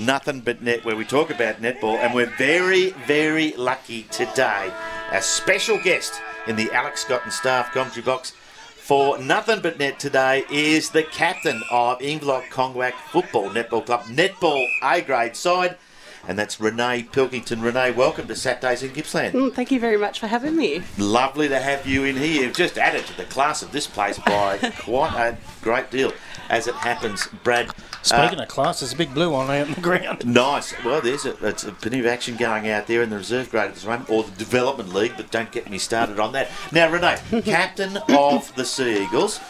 Nothing but net, where we talk about netball, and we're very, very lucky today. A special guest in the Alex Scott and staff commentary box for Nothing But Net today is the captain of Inverloch Kongwak Football Netball Club, netball A grade side. And that's Renee Pilkington. Renee, welcome to Saturdays in Gippsland. Mm, thank you very much for having me. Lovely to have you in here. You've just added to the class of this place by quite a great deal. As it happens, Brad. Speaking of class, there's a big blue one out on the ground. Nice. Well, there's a, it's a bit of action going out there in the reserve grade at this moment, or the development league, but don't get me started on that. Now, Renee, captain of the Sea Eagles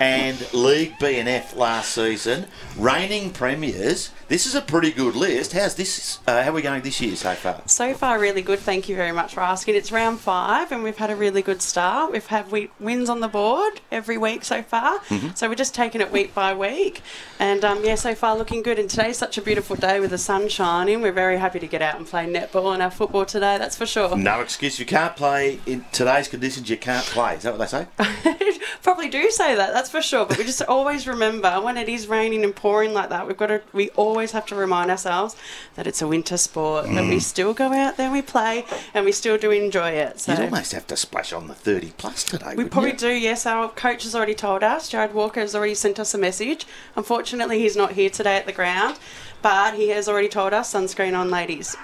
and League BNF last season, reigning premiers. This is a pretty good list. How's this? Uh, how are we going this year so far? So far, really good. Thank you very much for asking. It's round five, and we've had a really good start. We've had we- wins on the board every week so far. So we're just taking it week by week, and um, yeah, so far looking good. And today's such a beautiful day with the sun shining. We're very happy to get out and play netball and our football today. That's for sure. No excuse. You can't play in today's conditions. You can't play. Is that what they say? Probably do say that, that's for sure. But we just always remember when it is raining and pouring like that, we've got to. We always have to remind ourselves that it's a winter sport. That we mm. still go out there, we play, and we still do enjoy it. So You'd almost have to splash on the thirty plus today. we probably you? do. Yes, our coach has already told us. Jared Walker has already sent us a message. Unfortunately, he's not here today at the ground, but he has already told us sunscreen on, ladies.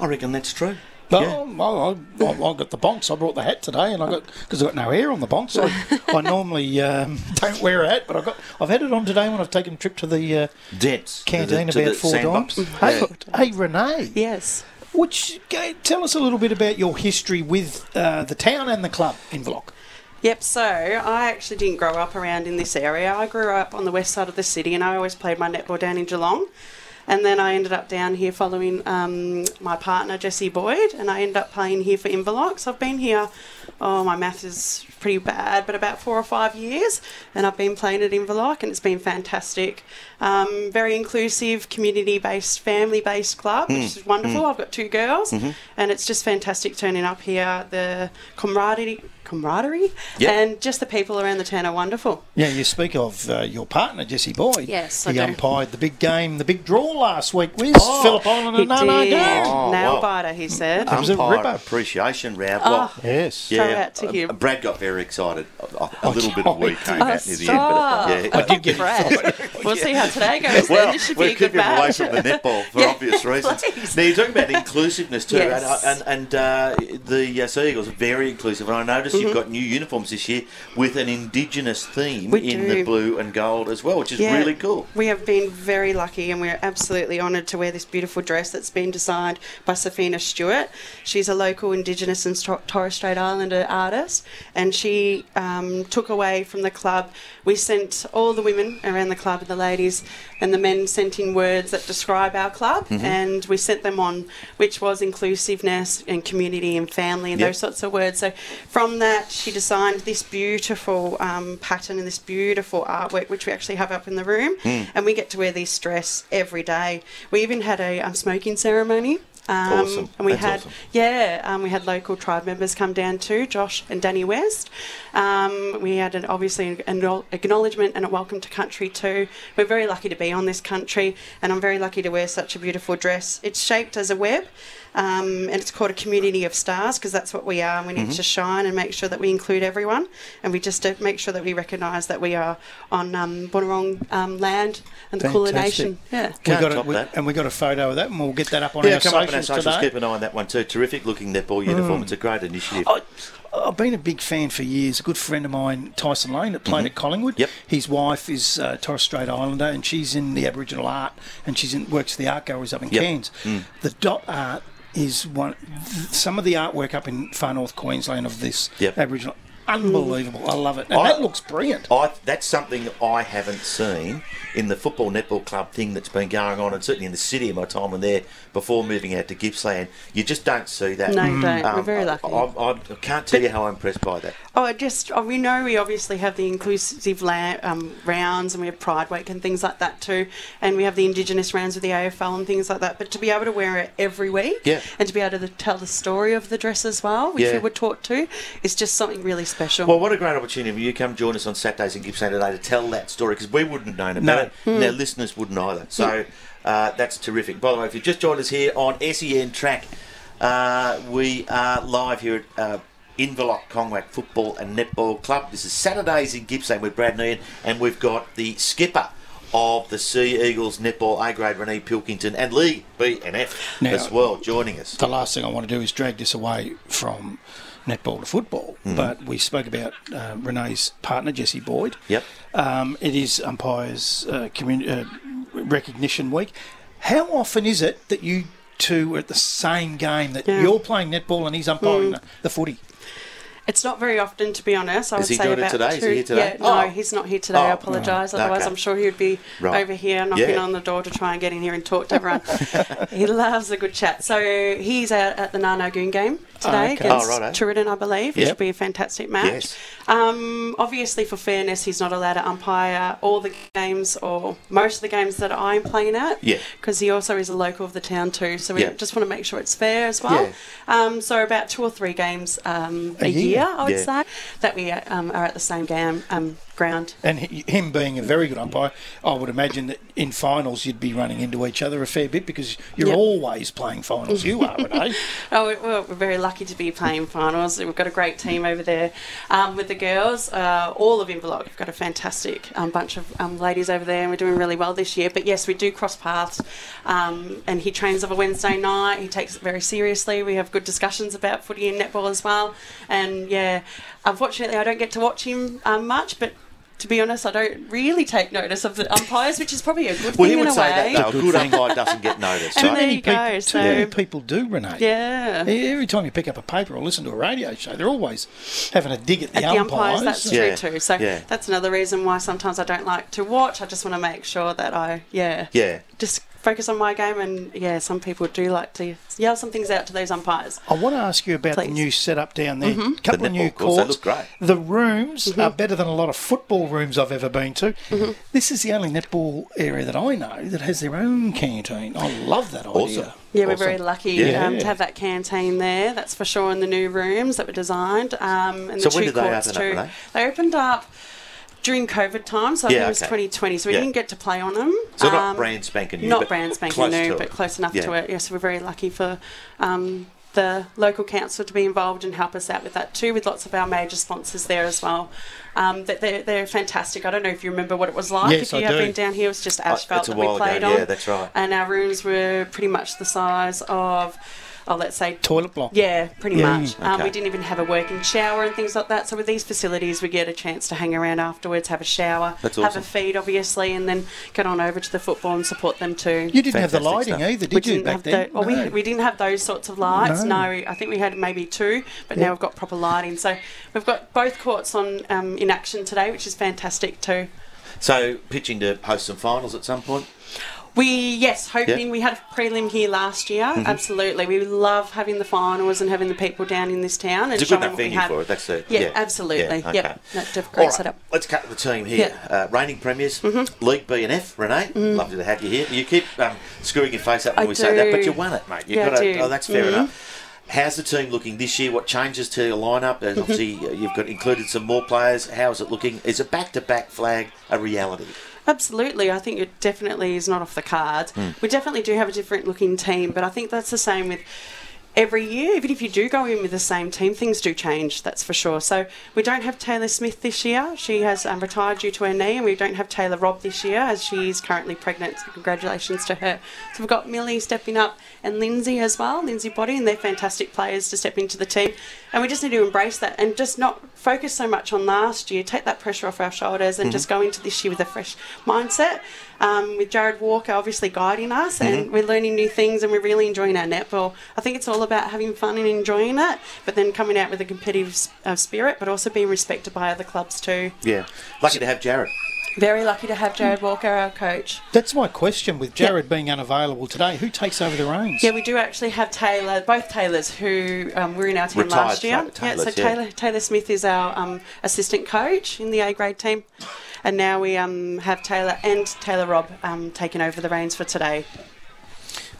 I reckon that's true. No, Yeah. I, I, I got the bonks. I brought the hat today, and I got because I got no hair on the bonks. I, I normally um, don't wear a hat, but I got I've had it on today when I've taken a trip to the uh, Dents. canteen To the- to about four sandbox. times. Yeah. Hey, hey, Renee, Yes. which tell us a little bit about your history with uh, the town and the club Inverloch. Yep, so I actually didn't grow up around in this area. I grew up on the west side of the city and I always played my netball down in Geelong. And then I ended up down here following um, my partner Jesse Boyd, and I ended up playing here for Inverloch. So I've been here, oh, my math is pretty bad, but about four or five years, and I've been playing at Inverloch, and it's been fantastic. Um, very inclusive, community based, family based club, which is wonderful. I've got two girls, and it's just fantastic turning up here. The camaraderie. Camaraderie Yep. and just the people around the town are wonderful. Yeah, you speak of uh, your partner Jesse Boyd. Yes, I he do. umpired the big game, the big draw last week with Oh, Phillip Island He and Nana did. Oh, Nail wow. biter, he said. It was a Umpire ripper. appreciation round. Oh, Well, Yes. Throw out to uh, him. Brad got very excited. A, a- a little bit of Oh, weed came Oh, out near the end, but yeah. I did get Brad. We'll see how today goes. Well, then. This should we're be a good keeping away from the netball for Yeah, obvious reasons. please. Now you're talking about inclusiveness too, Yes. and, and, and uh, the uh, Sea Eagles are very inclusive. And I noticed you've got new uniforms this year with an Indigenous theme Mm-hmm. We in do. the blue and gold as well, which is Yeah. really cool. We have been very lucky and we're absolutely honoured to wear this beautiful dress that's been designed by Safina Stewart. She's a local Indigenous and Torres Strait Islander artist and she um, took away from the club. We sent all the women around the club and the ladies and the men sent in words that describe our club Mm-hmm. and we sent them on, which was inclusiveness and community and family and Yep. those sorts of words. So from that, she designed this beautiful um, pattern and this beautiful artwork, which we actually have up in the room, Hmm. and we get to wear this dress every day. We even had a um, smoking ceremony. Um, Awesome. And we That's had, awesome. yeah, um, we had local tribe members come down too, Josh and Danny West. Um, we had an, obviously an acknowl- acknowledgement and a welcome to country too. We're very lucky to be on this country, and I'm very lucky to wear such a beautiful dress. It's shaped as a web, um, and it's called a community of stars because that's what we are. We need Mm-hmm. to shine and make sure that we include everyone, and we just uh, make sure that we recognise that we are on um, Bunurong um, land and the Kulin Nation. Yeah. We Can't got top it, we, and we got a photo of that, and we'll get that up on Yeah, our come our socials socials. Keep an eye on that one too. Terrific looking netball uniform. It's a great initiative. I, I've been a big fan for years. A good friend of mine, Tyson Lane, that played at Collingwood. Yep. His wife is uh, Torres Strait Islander, and she's in the Aboriginal art, and she's in works for the art galleries up in Yep. Cairns. The dot art is one. Th- some of the artwork up in far north Queensland of this Yep. Aboriginal. Unbelievable. I love it. And I- that looks brilliant. I, that's something I haven't seen in the football netball club thing that's been going on, and certainly in the city in my time when there before moving out to Gippsland, you just don't see that. No, you don't. We're Um, very lucky. I, I, I can't tell you how I'm impressed by that. Oh, I just oh, we know we obviously have the inclusive la- um, rounds and we have Pride Week and things like that too, and we have the Indigenous rounds with the AFL and things like that. But to be able to wear it every week, Yeah. and to be able to tell the story of the dress as well, which Yeah. we were taught to, is just something really special. Well, what a great opportunity for you to come join us on Saturdays in Gippsland today to tell that story because we wouldn't have known about No. it, and our listeners wouldn't either. So uh, that's terrific. By the way, if you've just joined us here on SEN Track, uh, we are live here at uh, Inverloch Kongwak Football and Netball Club. This is Saturdays in Gippsland with Brad Nean, and we've got the skipper of the Sea Eagles Netball A grade, Renee Pilkington, and League B and F Now- as well, joining us. The last thing I want to do is drag this away from netball to football. Mm-hmm. But we spoke about uh, Renee's partner, Jesse Boyd. Yep. Um, it is umpires uh, commun- uh, recognition week. How often is it that you two are at the same game that Yeah. you're playing netball and he's umpiring Mm. the, the footy? It's not very often, to be honest. I Is would he say doing it about today? Is two. he here today? Yeah, no, Oh. he's not here today. Oh, I apologise. right. Otherwise, Okay. I'm sure he would be Right. over here knocking Yeah. on the door to try and get in here and talk to everyone. he loves a good chat. So he's out at the Nar Nar Goon game today okay. against Oh, righto. Tooradin, I believe, which Yep. will be a fantastic match. Yes. Um, obviously, for fairness, he's not allowed to umpire all the games or most of the games that I'm playing at. Yeah. Because he also is a local of the town too. So we Yeah. just want to make sure it's fair as well. Yeah. Um, so about two or three games um, a, A year, year? I would Yeah. say, that we um, are at the same game ground. And he, him being a very good umpire, I would imagine that in finals you'd be running into each other a fair bit because you're Yep. always playing finals. You are, Renee. Oh, we- we're, very lucky to be playing finals. We've got a great team over there um, with the girls. Uh, all of Inverloch, we've got a fantastic um, bunch of um, ladies over there, and we're doing really well this year. But yes, we do cross paths. Um, and he trains of a Wednesday night. He takes it very seriously. We have good discussions about footy and netball as well. And yeah, unfortunately, I don't get to watch him um, much, but. To be honest, I don't really take notice of the umpires, which is probably a good Well, thing he in would a say way. that though. A good umpire doesn't get noticed. And right? there many you go, people, too so- many people do, Renee. Yeah. Every time you pick up a paper or listen to a radio show, they're always having a dig at the, at the umpires. umpires, that's Yeah, true too. So yeah. that's another reason why sometimes I don't like to watch. I just want to make sure that I, yeah, Yeah. just focus on my game. And yeah, some people do like to yell some things out to those umpires. I want to ask you about the new setup down there. Mm-hmm. A couple The of new netball courts, they courts. look great. The rooms are better than a lot of football rooms I've ever been to. Mm-hmm. This is the only netball area that I know that has their own canteen. I love that idea. Awesome. Yeah, we're Awesome. very lucky Yeah. um, to have that canteen there. That's for sure in the new rooms that were designed. Um, and So the when two did they courts open up, too. They opened up during COVID time, so I Yeah, think it was okay. 2020. So we Yeah. didn't get to play on them. So not Um, brand spanking new, not but brand spanking close new, but it. close enough Yeah. to it. Yes, we're very lucky for um, the local council to be involved and help us out with that too, with lots of our major sponsors there as well. Um, that they're, they're fantastic. I don't know if you remember what it was like. Yes, if you I have do. been down here, it was just asphalt it's that we played ago. on. Yeah, that's right. And our rooms were pretty much the size of, oh, let's say Toilet block. yeah, pretty Yeah. much. Um, we didn't even have a working shower and things like that. So with these facilities, we get a chance to hang around afterwards, have a shower, That's have a feed, obviously, and then get on over to the football and support them too. You didn't have the lighting stuff. either, we did you, didn't back have then? the, well, No. we, we didn't have those sorts of lights. No. No, I think we had maybe two, but Yeah. now we've got proper lighting. So we've got both courts on um, in action today, which is fantastic too. So pitching to host some finals at some point. We yes, hoping Yeah. Mm-hmm. we had a prelim here last year. Absolutely, we love having the finals and having the people down in this town and It's a good showing enough what we venue have. for it. That's the Yeah, absolutely. Yeah, okay. that's a great right, setup. let's cut the team here. Yeah. Mm-hmm. Uh, reigning premiers, League B and F. Renee, lovely to have you here. You keep um, screwing your face up when I we say that, but you won it, mate. You've Yeah, got to, do. Mm-hmm. oh, that's fair enough. How's the team looking this year? What changes to your lineup? And obviously, uh, you've got included some more players. How is it looking? Is a back-to-back flag a reality? Absolutely, I think it definitely is not off the cards. Hmm. We definitely do have a different looking team, but I think that's the same with every year. Even if you do go in with the same team, things do change. That's for sure. So we don't have Taylor Smith this year. She has um, retired due to her knee, and we don't have Taylor Robb this year as she is currently pregnant. So congratulations to her. So we've got Millie stepping up and Lindsay as well, Lindsay Body, and they're fantastic players to step into the team. And we just need to embrace that and just not focus so much on last year. Take that pressure off our shoulders and just go into this year with a fresh mindset. Um, with Jared Walker obviously guiding us, Mm-hmm. and we're learning new things, and we're really enjoying our netball. I think it's all about having fun and enjoying it, but then coming out with a competitive uh, spirit, but also being respected by other clubs too. Yeah. Lucky to have Jared. Very lucky to have Jared Walker, our coach. That's my question. With Jared being unavailable today, who takes over the reins? Yeah, we do actually have Taylor, both Taylors who um, were in our team Retired last year. Ta- yeah, Taylors, so yeah. Taylor Taylor Smith is our um, assistant coach in the A grade team, and now we um, have Taylor and Taylor Rob um, taking over the reins for today.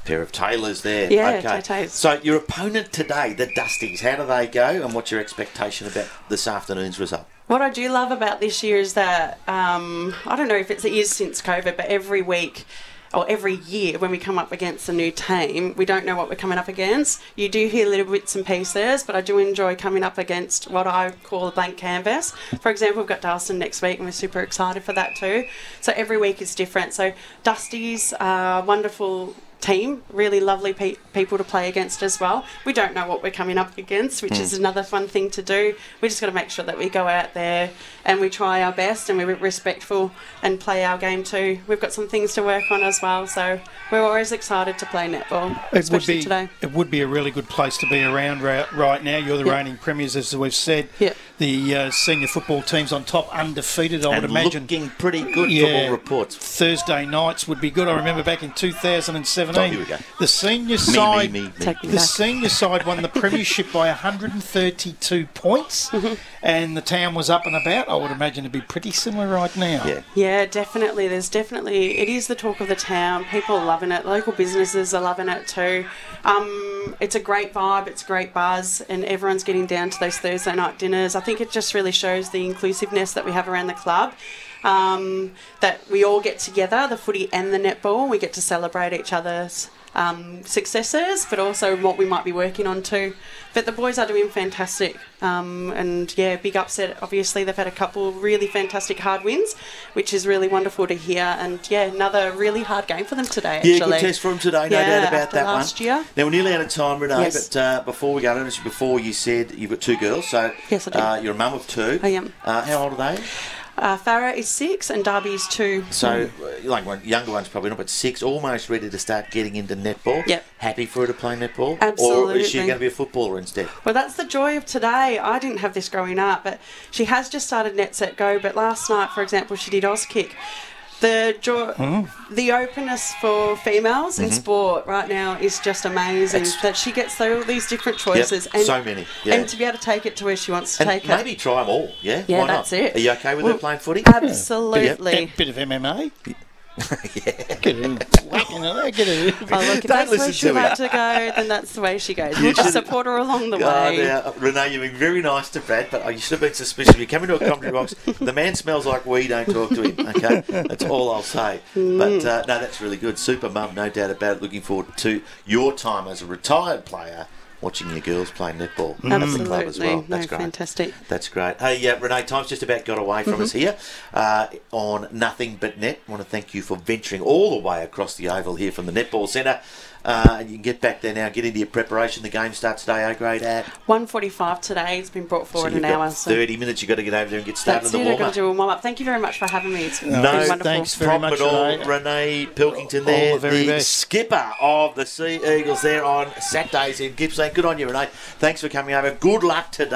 Pair of tailors there. Yeah, okay. Tay-Tays. So your opponent today, the Dusties, how do they go, and what's your expectation about this afternoon's result? What I do love about this year is that um, I don't know if it's, it is since COVID, but every week or every year when we come up against a new team, we don't know what we're coming up against. You do hear little bits and pieces, but I do enjoy coming up against what I call a blank canvas. For example, we've got Dalyston next week, and we're super excited for that too. So every week is different. So Dusty's are wonderful team, really lovely pe- people to play against as well. We don't know what we're coming up against, which is another fun thing to do. We just got to make sure that we go out there and we try our best and we're respectful and play our game too. We've got some things to work on as well, so we're always excited to play netball, It would especially be today. it would be a really good place to be around ra- right now. You're the Yeah. reigning premiers, as we've said. Yeah. The uh, senior football team's on top, undefeated. I would imagine. looking pretty good Yeah. all reports. Thursday nights would be good. I remember back in 2017, Oh, here we the senior side, me, me, me. Me the back. senior side won the premiership by 132 points, Mm-hmm. and the town was up and about. I would imagine it'd be pretty similar right now. Yeah. Yeah, definitely. There's definitely it is the talk of the town. People are loving it. Local businesses are loving it too. Um, it's a great vibe. It's a great buzz, and everyone's getting down to those Thursday night dinners. I think it just really shows the inclusiveness that we have around the club. Um, that we all get together, the footy and the netball. We get to celebrate each other's um, successes, but also what we might be working on too. But the boys are doing fantastic, um, and yeah, big upset. Obviously, they've had a couple really fantastic hard wins, which is really wonderful to hear. And yeah, another really hard game for them today. Yeah, Actually, good test for them today, no Yeah, doubt about that last one. year. Now we're nearly out of time, Renee. Yes. But uh, before we go, noticed before you said you've got two girls. So Yes, I do. Uh, you're a mum of two. I am. Uh, how old are they? Uh, Farah is six and Darby is two. So, like one younger one's probably not, but six, almost ready to start getting into netball. Yep. Happy for her to play netball, Absolutely. or is she going to be a footballer instead? Well, that's the joy of today. I didn't have this growing up, but she has just started Net Set Go. But last night, for example, she did Auskick. The joy, hmm. the openness for females in mm-hmm. sport right now is just amazing. It's- that she gets all these different choices, Yep, so many, yeah. and to be able to take it to where she wants to And take maybe it. Maybe try them all. Yeah, Yeah, Why that's not? it. Are you okay with Well, her playing footy? Absolutely. A bit of MMA. Get a whack into that, get a- Oh, look, if Don't that's where listen she to like to go, then that's the way she goes. You We'll just support her along the Oh, way. now, Renee, you've been very nice to Brad, but you should have been suspicious. You come into a comedy box, the man smells like we don't talk to him. Okay, that's all I'll say. But uh, no, that's really good. Super mum, no doubt about it. Looking forward to your time as a retired player, watching your girls play netball at the club as Absolutely. well. No, That's great. fantastic. That's great. Hey, uh, Renee, time's just about got away from us here uh, on Nothing But Net. I want to thank you for venturing all the way across the oval here from the Netball Centre. Uh, and you can get back there now, get into your preparation. The game starts today, A grade at. 145 today. It's been brought So forward you've an got hour. So 30 minutes. You've got to get over there and get started that's in it. the I've warm got to do a warm up. Thank you very much for having me. It's No, been wonderful. thanks very problem much, at all. Renee. Renee Pilkington All there, the very the best. skipper of the Sea Eagles there on Saturdays in Gippsland. Good on you, Renee. Thanks for coming over. Good luck today.